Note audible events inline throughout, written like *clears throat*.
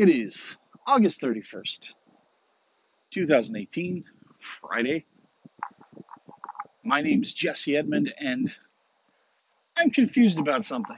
It is August 31st, 2018, Friday. My name is Jesse Edmond, and I'm confused about something.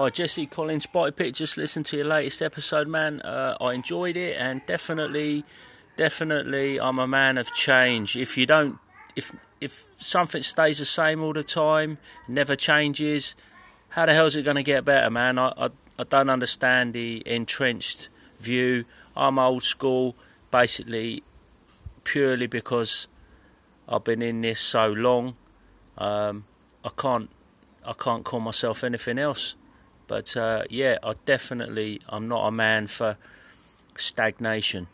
Hi, Jesse Collins, Spike Pit. Just listened to your latest episode, man. Uh, I enjoyed it, and definitely, definitely, I'm a man of change. If you don't, if if something stays the same all the time, never changes, how the hell is it going to get better, man? I, I I don't understand the entrenched view. I'm old school, basically, purely because I've been in this so long. Um, I can't I can't call myself anything else. But uh, yeah, I definitely I'm not a man for stagnation.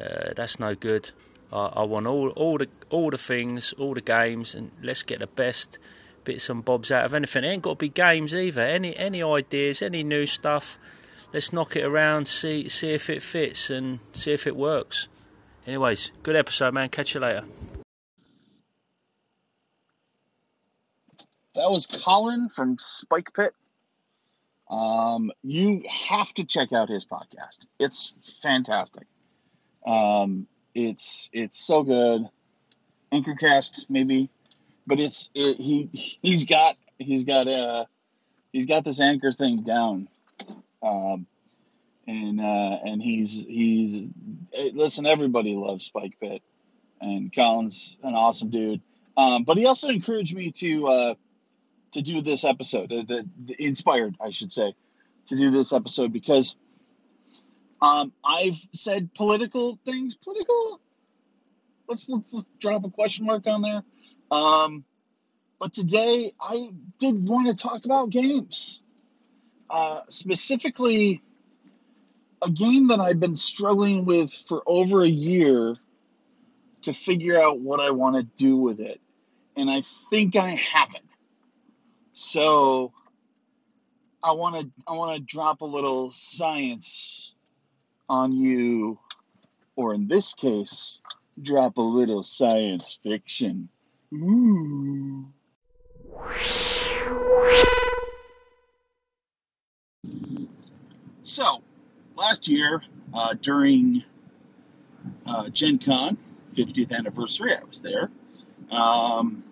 Uh, that's no good. I, I, want all all the all the things, all the games, and let's get the best bits and bobs out of anything. It ain't got to be games either. Any any ideas, any new stuff. Let's knock it around, see see if it fits, and see if it works. Anyways, good episode, man. Catch you later. That was Colin from Spike Pit. Um, you have to check out his podcast. It's fantastic. Um, it's it's so good. Anchorcast maybe, but it's it, he he's got he's got uh he's got this anchor thing down. Um, and uh, and he's he's listen. Everybody loves Spike Pit, and Colin's an awesome dude. Um, but he also encouraged me to uh, to do this episode, the, the, the inspired, I should say, to do this episode because um, I've said political things, political. Let's, let's, let's drop a question mark on there. Um, but today I did want to talk about games, uh, specifically a game that I've been struggling with for over a year to figure out what I want to do with it, and I think I haven't. So I want to I want to drop a little science on you, or in this case, drop a little science fiction. Ooh. So, last year uh, during uh, Gen Con 50th anniversary, I was there. Um,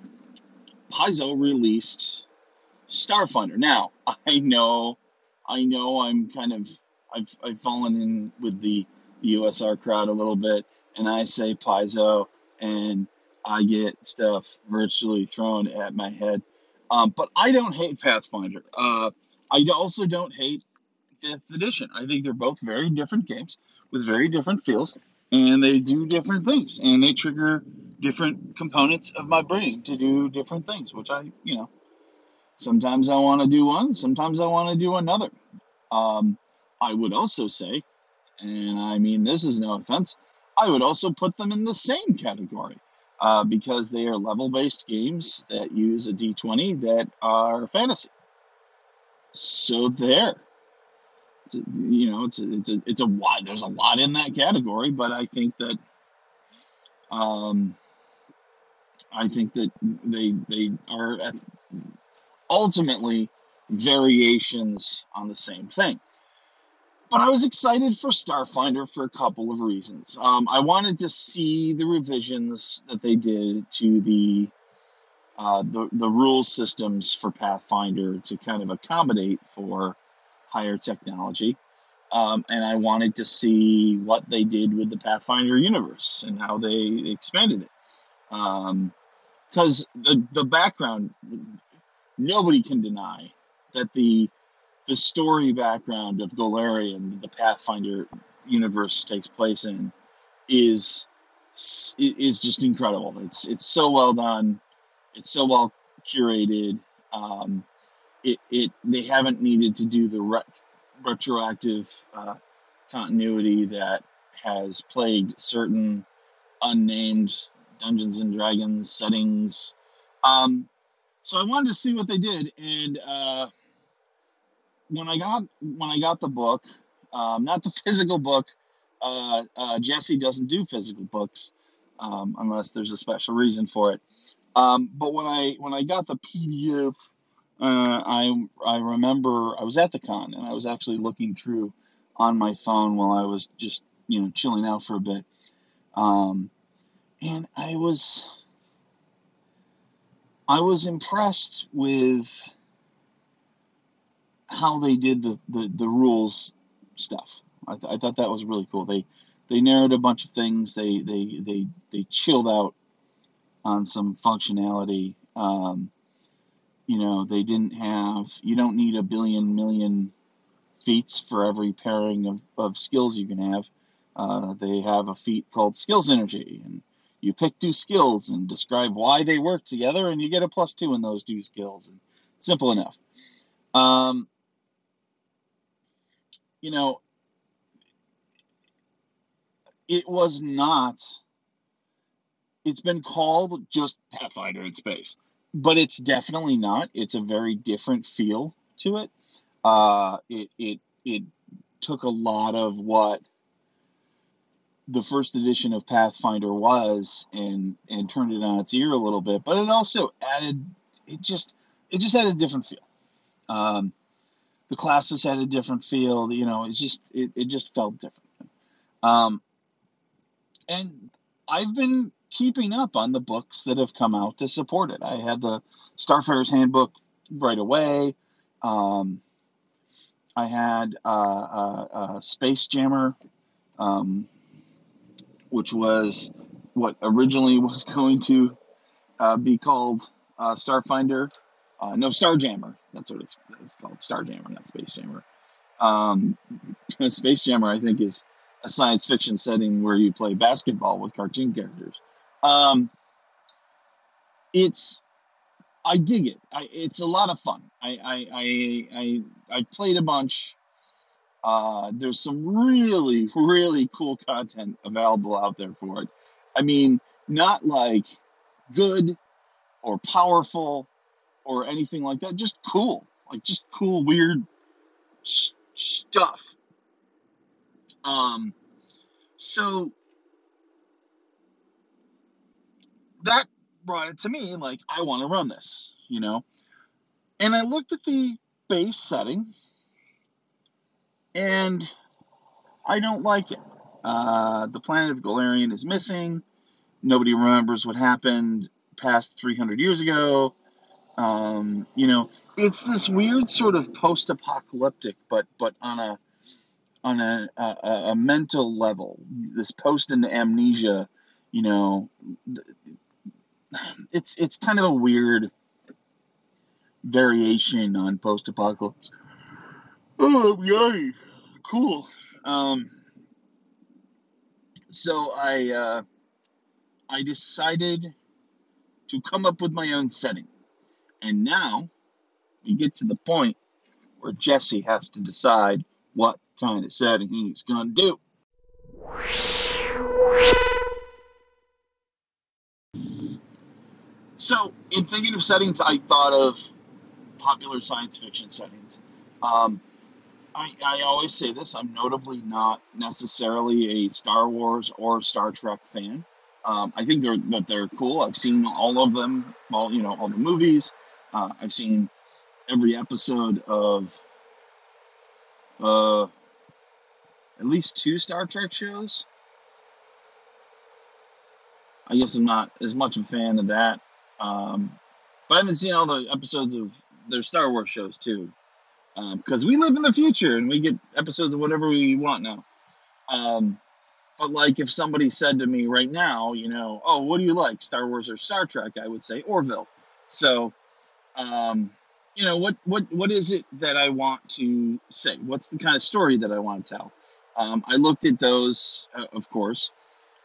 Paizo released Starfinder. Now, *laughs* I know, I know I'm kind of, I've, I've fallen in with the USR crowd a little bit, and I say Paizo, and I get stuff virtually thrown at my head. Um, but I don't hate Pathfinder. Uh, I also don't hate Fifth Edition. I think they're both very different games with very different feels, and they do different things, and they trigger different components of my brain to do different things, which I, you know, Sometimes I want to do one, sometimes I want to do another. Um, I would also say, and I mean this is no offense, I would also put them in the same category uh, because they are level based games that use a d20 that are fantasy. So there. A, you know, it's a, it's a it's a lot. There's a lot in that category, but I think that um, I think that they they are at ultimately variations on the same thing. But I was excited for Starfinder for a couple of reasons. Um, I wanted to see the revisions that they did to the uh, the, the rule systems for Pathfinder to kind of accommodate for higher technology. Um, and I wanted to see what they did with the Pathfinder universe and how they expanded it. Because um, the, the background, nobody can deny that the the story background of Golarion, the Pathfinder universe takes place in, is is just incredible. It's it's so well done. It's so well curated. Um, it it they haven't needed to do the re- retroactive uh, continuity that has plagued certain unnamed Dungeons and Dragons settings. Um, so I wanted to see what they did, and uh, when I got when I got the book, um, not the *laughs* physical book, uh, uh, Jesse doesn't do physical books um, unless there's a special reason for it. Um, but when I when I got the PDF, uh, I I remember I was at the con and I was actually looking through on my phone while I was just you know chilling out for a bit, um, and I was I was impressed with how they did the, the, the rules stuff. I, th- I thought that was really cool. They they narrowed a bunch of things. They they they they chilled out on some functionality. Um, you know, they didn't have. You don't need a billion million feats for every pairing of, of skills you can have. Uh, they have a feat called skill synergy, and you pick two skills and describe why they work together, and you get a plus two in those two skills. And simple enough. Um, you know, it was not. It's been called just Pathfinder in space, but it's definitely not. It's a very different feel to it. Uh, it it it took a lot of what the first edition of Pathfinder was and and turned it on its ear a little bit, but it also added it just it just had a different feel. Um, the classes had a different feel. You know, it just it, it just felt different. Um, and I've been keeping up on the books that have come out to support it. I had the Starfarer's Handbook right away. Um, I had uh, uh, uh, Space Jammer, um, which was what originally *laughs* was going to uh, be called uh, Starfinder. Uh, no, Starjammer. That's what it's, it's called. Starjammer, not Space Jammer. Um, *laughs* Space Jammer, I think, is a science fiction setting where you play basketball with cartoon characters. Um, it's I dig it. I, it's a lot of fun. I I I I, I played a bunch. Uh, there's some really really cool content available out there for it. I mean, not like good or powerful or anything like that. Just cool, like just cool, weird sh- stuff. Um, so that brought it to me like I want to run this, you know. And I looked at the base setting, and I don't like it. Uh, the planet of Golarion is missing. Nobody remembers what happened past 300 years ago. Um, you know, it's this weird sort of post-apocalyptic, but but on a on a a, a mental level, this post and amnesia. You know, it's it's kind of a weird variation on post-apocalypse. Oh yay, cool. Um, so I uh, I decided to come up with my own setting. And now we get to the point where Jesse has to decide what kind of setting he's going to do. So, in thinking of settings, I thought of popular science fiction settings. Um, I, I always say this I'm notably not necessarily a Star Wars or Star Trek fan. Um, I think they're that they're cool. I've seen all of them, all you know, all the movies. Uh, I've seen every episode of uh, at least two Star Trek shows. I guess I'm not as much a fan of that. Um, but I haven't seen all the episodes of their Star Wars shows too. Because um, we live in the future and we get episodes of whatever we want now. Um, but like if somebody said to me right now, you know, oh, what do you like, Star Wars or Star Trek? I would say Orville. So um, you know what what what is it that I want to say? What's the kind of story that I want to tell? Um, I looked at those, uh, of course,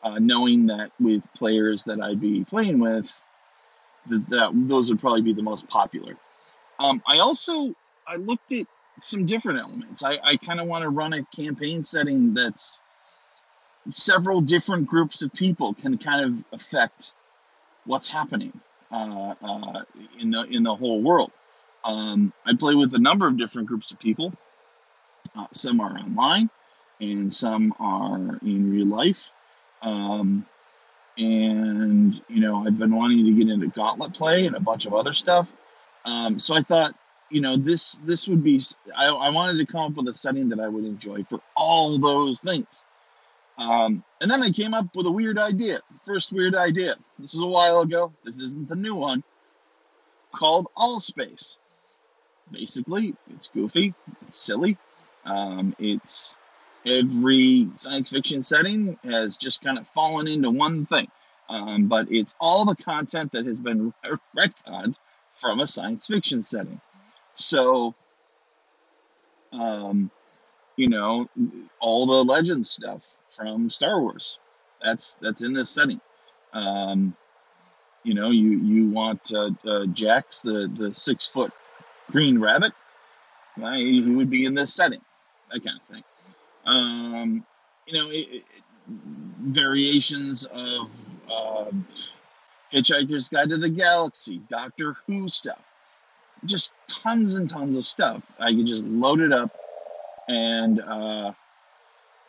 uh, knowing that with players that I'd be playing with, that, that those would probably be the most popular. Um, I also I looked at some different elements. I, I kind of want to run a campaign setting that's several different groups of people can kind of affect what's happening uh, uh, in the in the whole world. Um, I play with a number of different groups of people. Uh, some are online, and some are in real life. Um, and you know, I've been wanting to get into Gauntlet play and a bunch of other stuff. Um, so I thought, you know, this this would be. I, I wanted to come up with a setting that I would enjoy for all those things. Um, and then I came up with a weird idea. First weird idea. This is a while ago. This isn't the new one. Called All Space. Basically, it's goofy. It's silly. Um, it's every science fiction setting has just kind of fallen into one thing. Um, but it's all the content that has been *laughs* retconned from a science fiction setting. So, um, you know, all the legend stuff from Star Wars. That's that's in this setting. Um, you know, you you want uh, uh, Jax, the the six foot green rabbit. Well, he would be in this setting, that kind of thing. Um, you know, it, it, variations of uh, Hitchhiker's Guide to the Galaxy, Doctor Who stuff, just tons and tons of stuff. I could just load it up and uh,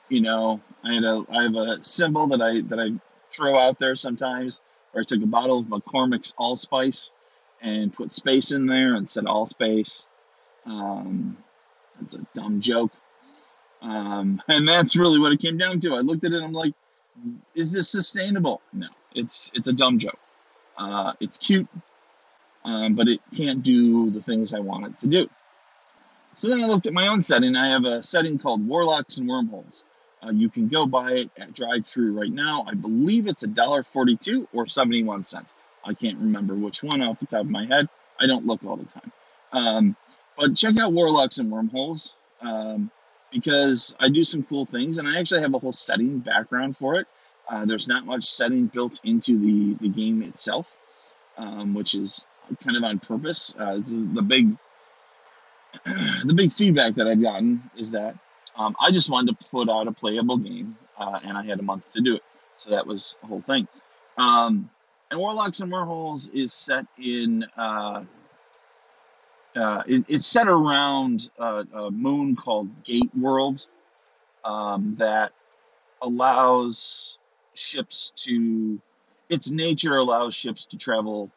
you know, I had a I have a symbol that I that I throw out there sometimes, where I took a bottle of McCormick's Allspice and put space in there and said Allspice. Um, that's a dumb joke, um, *laughs* and that's really what it came down to. I looked at it, I'm like, is this sustainable? No, it's it's a dumb joke. Uh, it's cute, um, but it can't do the things I want it to do. So then I looked at my own setting. I have a setting called Warlocks and Wormholes. Uh, you can go buy it at DriveThru right now. I believe it's a dollar forty-two or seventy-one cents. I can't remember which one off the top of my head. I don't look all the time. Um, but check out Warlocks and Wormholes um, because I do some cool things, and I actually have a whole setting background for it. Uh, there's not much setting built into the the game itself, um, which is kind of on purpose. Uh, the big *clears throat* the big feedback that I've gotten is that um, I just wanted to put out a playable game, uh, and I had a month to do it. So that was the whole thing. Um, and Warlocks and Wormholes is set in. Uh, uh, it, it's set around a, a, moon called Gate World um, that allows ships to. Its nature allows ships to travel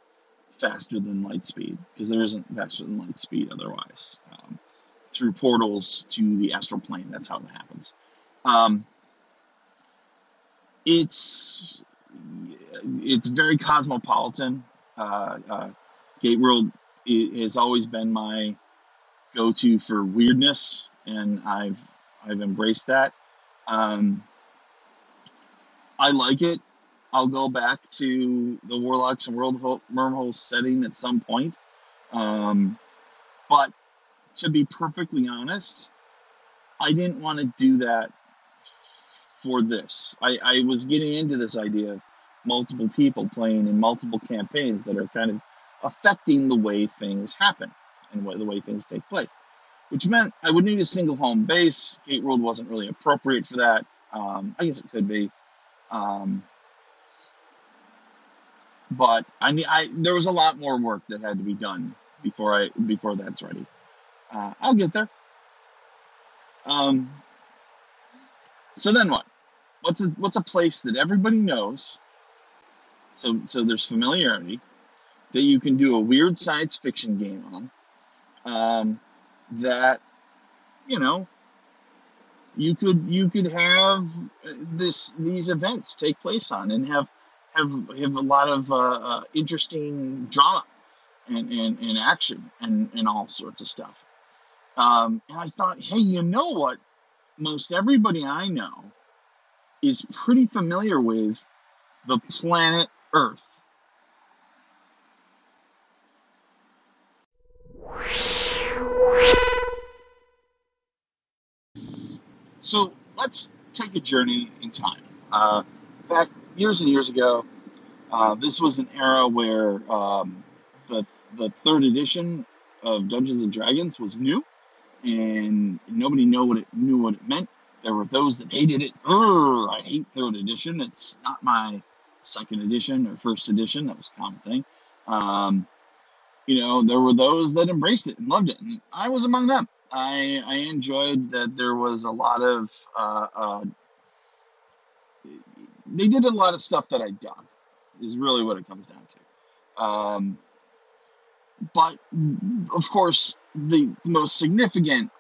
faster than light speed because there isn't faster than light speed otherwise. Um, through portals to the astral plane. That's how that happens. Um, it's it's very cosmopolitan. Uh, uh, Gate World has always been my go-to for weirdness, and I've I've embraced that. Um, I like it. I'll go back to the Warlocks and World Wormhole setting at some point. Um, but to be perfectly honest, I didn't want to do that for this. I, I was getting into this idea of multiple people playing in multiple campaigns that are kind of affecting the way things happen and what, the way things take place, which meant I would need a single home base. Gate World wasn't really appropriate for that. Um, I guess it could be. Um, but I, mean, I there was a lot more work that had to be done before I before that's ready. Uh, I'll get there. Um, so then what? What's a what's a place that everybody knows? So so there's familiarity that you can do a weird science fiction game on. Um, that you know you could you could have this these events take place on and have have have a lot of uh, uh, interesting drama and, and, and action and, and all sorts of stuff. Um, and I thought, hey, you know what? Most everybody I know is pretty familiar with the planet Earth. So let's take a journey in time. Uh, back years and years ago, uh, this was an era where um, the the third edition of Dungeons and Dragons was new and nobody knew what it knew what it meant. There were those that hated it. I hate third edition. It's not my second edition or first edition. That was a common thing. Um, you know, there were those that embraced it and loved it, and I was among them. I, I enjoyed that there was a lot of uh, uh, they did a lot of stuff that I'd done is really what it comes down to. Um, but of course, the, the most significant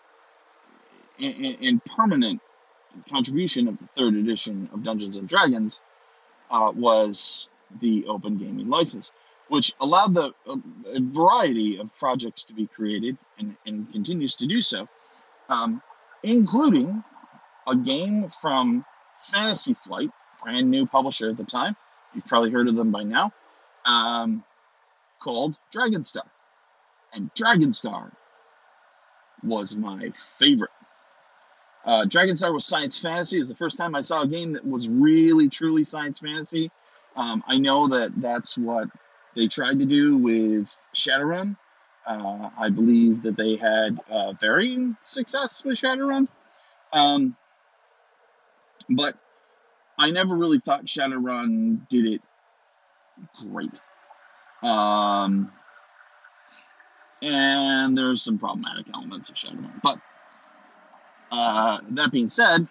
and, and, permanent contribution of the third edition of Dungeons and Dragons uh, was the open gaming license, which allowed the a, a variety of projects to be created and, and continues to do so, um, including a game from Fantasy Flight, brand new publisher at the time. You've probably heard of them by now. Um, called Dragonstar. And Dragonstar was my favorite. Uh, Dragonstar was science fantasy. It was the first time I saw a game that was really, truly science fantasy. Um, I know that that's what they tried to do with Shadowrun. Uh, I believe that they had uh, varying success with Shadowrun. Um, but I never really thought Shadowrun did it great. Um, and there's some problematic elements of Shadowrun. But uh, that being said,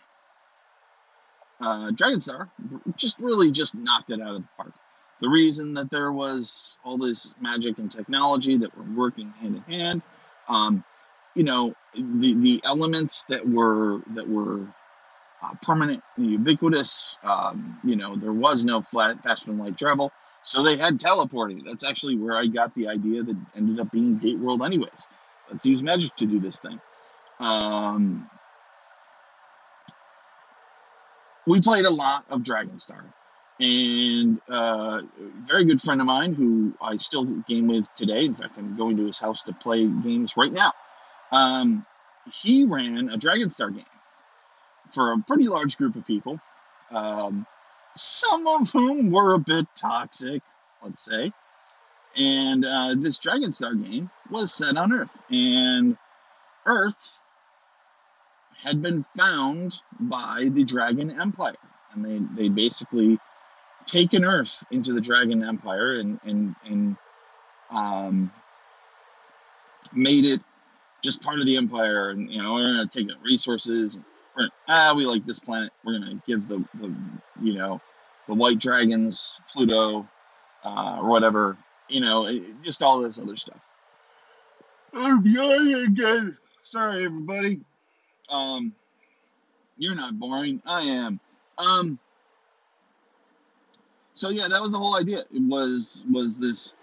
uh, Dragonstar just really just knocked it out of the park. The reason that there was all this magic and technology that were working hand in hand, um, you know, the the elements that were that were uh, permanent, ubiquitous. Um, you know, there was no flat, faster than light travel, so they had teleporting. That's actually where I got the idea that ended up being Gate World, anyways. Let's use magic to do this thing. Um, we played a lot of Dragonstar, and uh, a very good friend of mine who I still game with today. In fact, I'm going to his house to play games right now. Um, he ran a Dragonstar game for a pretty large group of people, um, some of whom were a bit toxic, let's say. And uh, this Dragonstar game was set on Earth, and Earth had been found by the Dragon Empire, and they they basically taken Earth into the Dragon Empire and and and um, made it just part of the Empire, and you know we're gonna take resources. Ah, we like this planet. We're gonna give the, the you know the white dragons Pluto uh, or whatever. You know, just all this other stuff. I'm yawning again. Sorry, everybody. Um, you're not boring. I am. Um. So yeah, that was the whole idea. It was was this,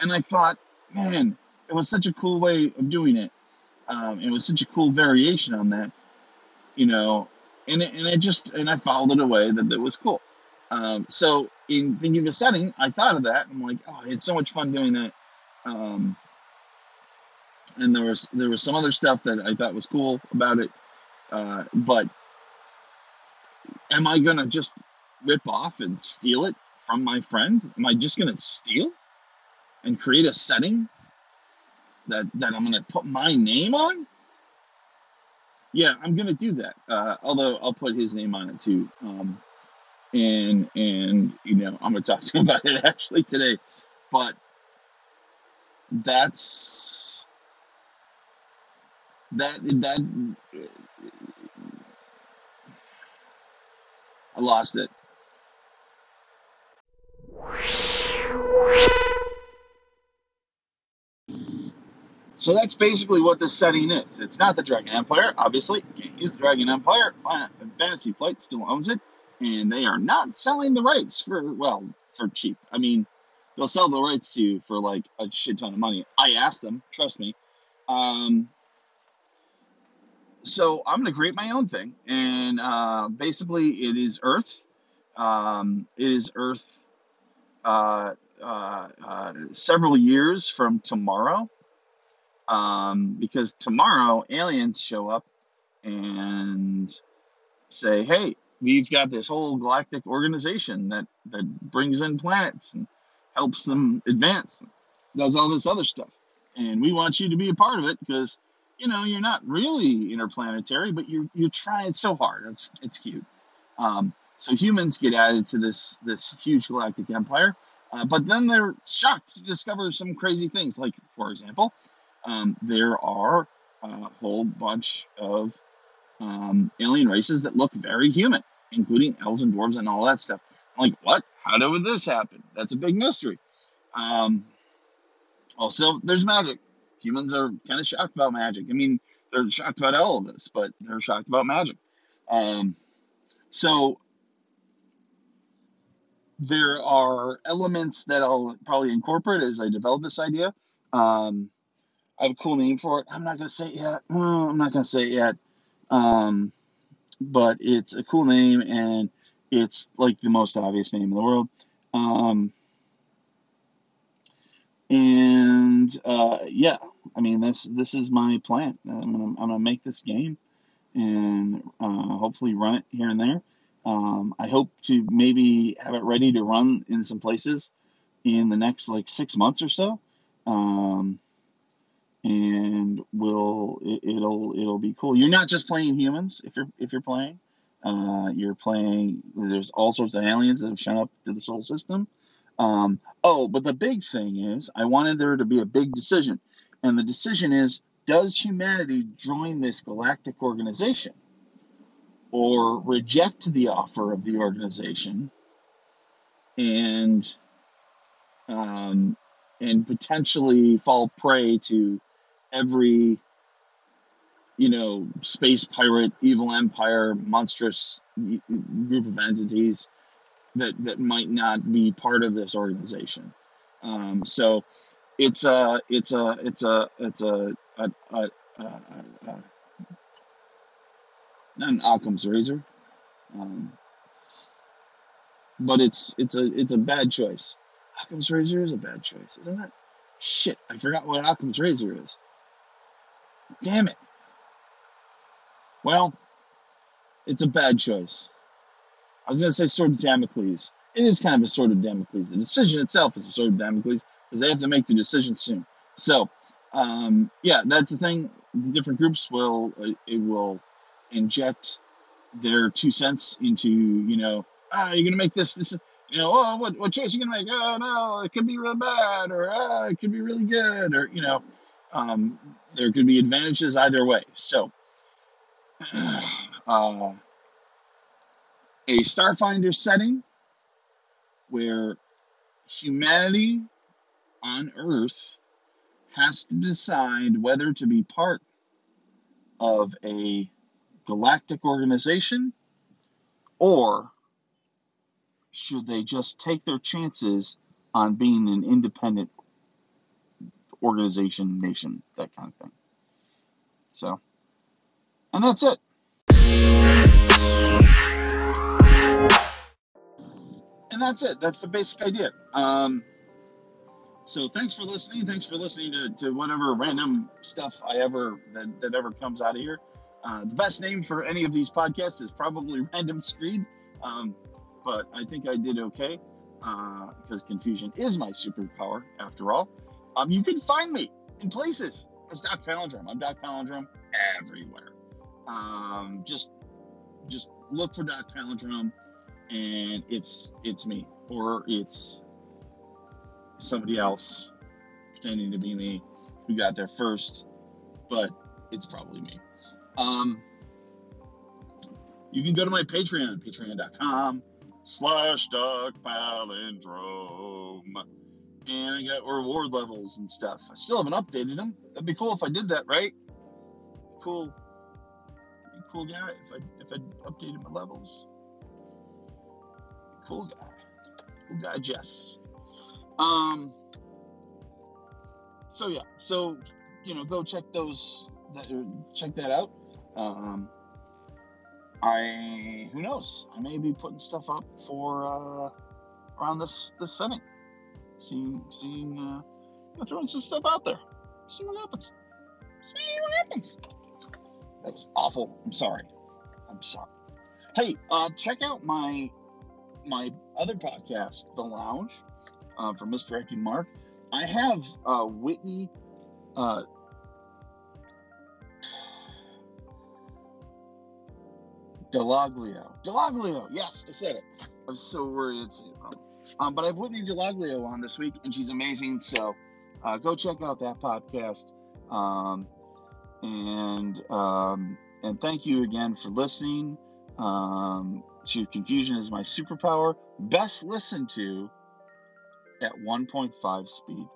and I thought, man, it was such a cool way of doing it. Um, it was such a cool variation on that you know, and it, and it just and I followed it away that that was cool. Um, so in thinking of a setting, I thought of that. I'm like, oh, I had so much fun doing that. Um, and there was there was some other stuff that I thought was cool about it, uh, but am I gonna just rip off and steal it from my friend? Am I just gonna steal and create a setting that that I'm gonna put my name on? Yeah, I'm gonna do that. Uh, although I'll put his name on it too. Um, and and you know I'm gonna talk to him *laughs* about it actually today. But that's that that I lost it. So that's basically what this setting is. It's not the Dragon Empire, obviously. Can't use the Dragon Empire. Fantasy Flight still owns it, and they are not selling the rights for well for cheap. I mean, they'll sell the rights to you for like a shit ton of money. I asked them, trust me. Um, so I'm gonna create my own thing, and uh, basically it is Earth. Um, it is Earth. Uh, uh, uh several years from tomorrow um, because tomorrow aliens show up and say, "Hey, we've got this whole galactic organization that that brings in planets and helps them advance, does all this other stuff, and we want you to be a part of it because." You know, you're not really interplanetary, but you're you're trying so hard. It's it's cute. Um, So humans get added to this this huge galactic empire, uh, but then they're shocked to discover some crazy things. Like, for example, um, there are a whole bunch of um, alien races that look very human, including elves and dwarves and all that stuff. I'm like, what? How did this happen? That's a big mystery. Um, also, there's magic. Humans are kind of shocked about magic. I mean, they're shocked about all of this, but they're shocked about magic. Um, so there are elements that I'll probably incorporate as I develop this idea. Um, I have a cool name for it. I'm not gonna say it yet. I'm not gonna say it yet. Um, but it's a cool name and it's like the most obvious name in the world. Um, and uh, yeah, I mean this this is my plan. I'm gonna, I'm gonna make this game and uh, hopefully run it here and there. Um, I hope to maybe have it ready to run in some places in the next like six months or so. Um, and will it, will it'll be cool. You're not just playing humans if you're if you're playing. Uh, you're playing. There's all sorts of aliens that have shown up to the solar system. Um, oh, but the big thing is, I wanted there to be a big decision, and the decision is: Does humanity join this galactic organization, or reject the offer of the organization, and um, and potentially fall prey to every you know space pirate evil empire monstrous group of entities that that might not be part of this organization um, so it's a it's a it's a it's a, a, a, a, not an Occam's razor, um, but it's it's a it's a bad choice. Occam's razor is a bad choice, isn't it? Shit, I forgot what Occam's razor is. Damn it. Well, it's a bad choice. I was going to say sword of Damocles. It is kind of a sword of Damocles. The decision itself is a sword of Damocles because they have to make the decision soon. So, um, yeah, that's the thing. The different groups will uh, it will inject their two cents into you know ah you're gonna make this this you know oh what what choice are you gonna make oh no it could be real bad or ah it could be really good or you know um, there could be advantages either way. So, *sighs* uh, a Starfinder setting where humanity on Earth has to decide whether to be part of a galactic organization or should they just take their chances on being an independent organization, nation, that kind of thing. So, and that's it. And that's it. That's the basic idea. Um, so thanks for listening. Thanks for listening to, to whatever random stuff I ever that, that ever comes out of here. Uh, the best name for any of these podcasts is probably *laughs* Random Screed, um, but I think I did okay because uh, confusion is my superpower after all. Um, you can find me in places as Doc Palindrome. I'm Doc Palindrome everywhere. Um, just just look for Doc Palindrome, and it's it's me or it's somebody else pretending to be me who got there first, but it's probably me. Um, you can go to my Patreon, patreon.com slash Doc Palindrome and I got reward levels and stuff. I still haven't updated them. That'd be cool if I did that, right? Cool, cool guy if I if I updated my levels. Cool guy, cool guy, Jess. Um. So yeah, so you know, go check those. That check that out. Um. I who knows? I may be putting stuff up for uh, around this this setting seeing, seeing, uh, you throwing some stuff out there. See what happens. See what happens. That was awful. I'm sorry. I'm sorry. Hey, uh, check out my my other podcast, The Lounge, uh, from Misdirected Mark. I have uh, Whitney. Uh, Delaglio. Delaglio. Yes, I said it. I'm so worried I'd say wrong. Um, but I have Whitney Delaglio on this week, and she's amazing. So uh, go check out that podcast. Um, and um, and thank you again for listening um, to Confusion is My Superpower. Best listened to at 1.5 speed.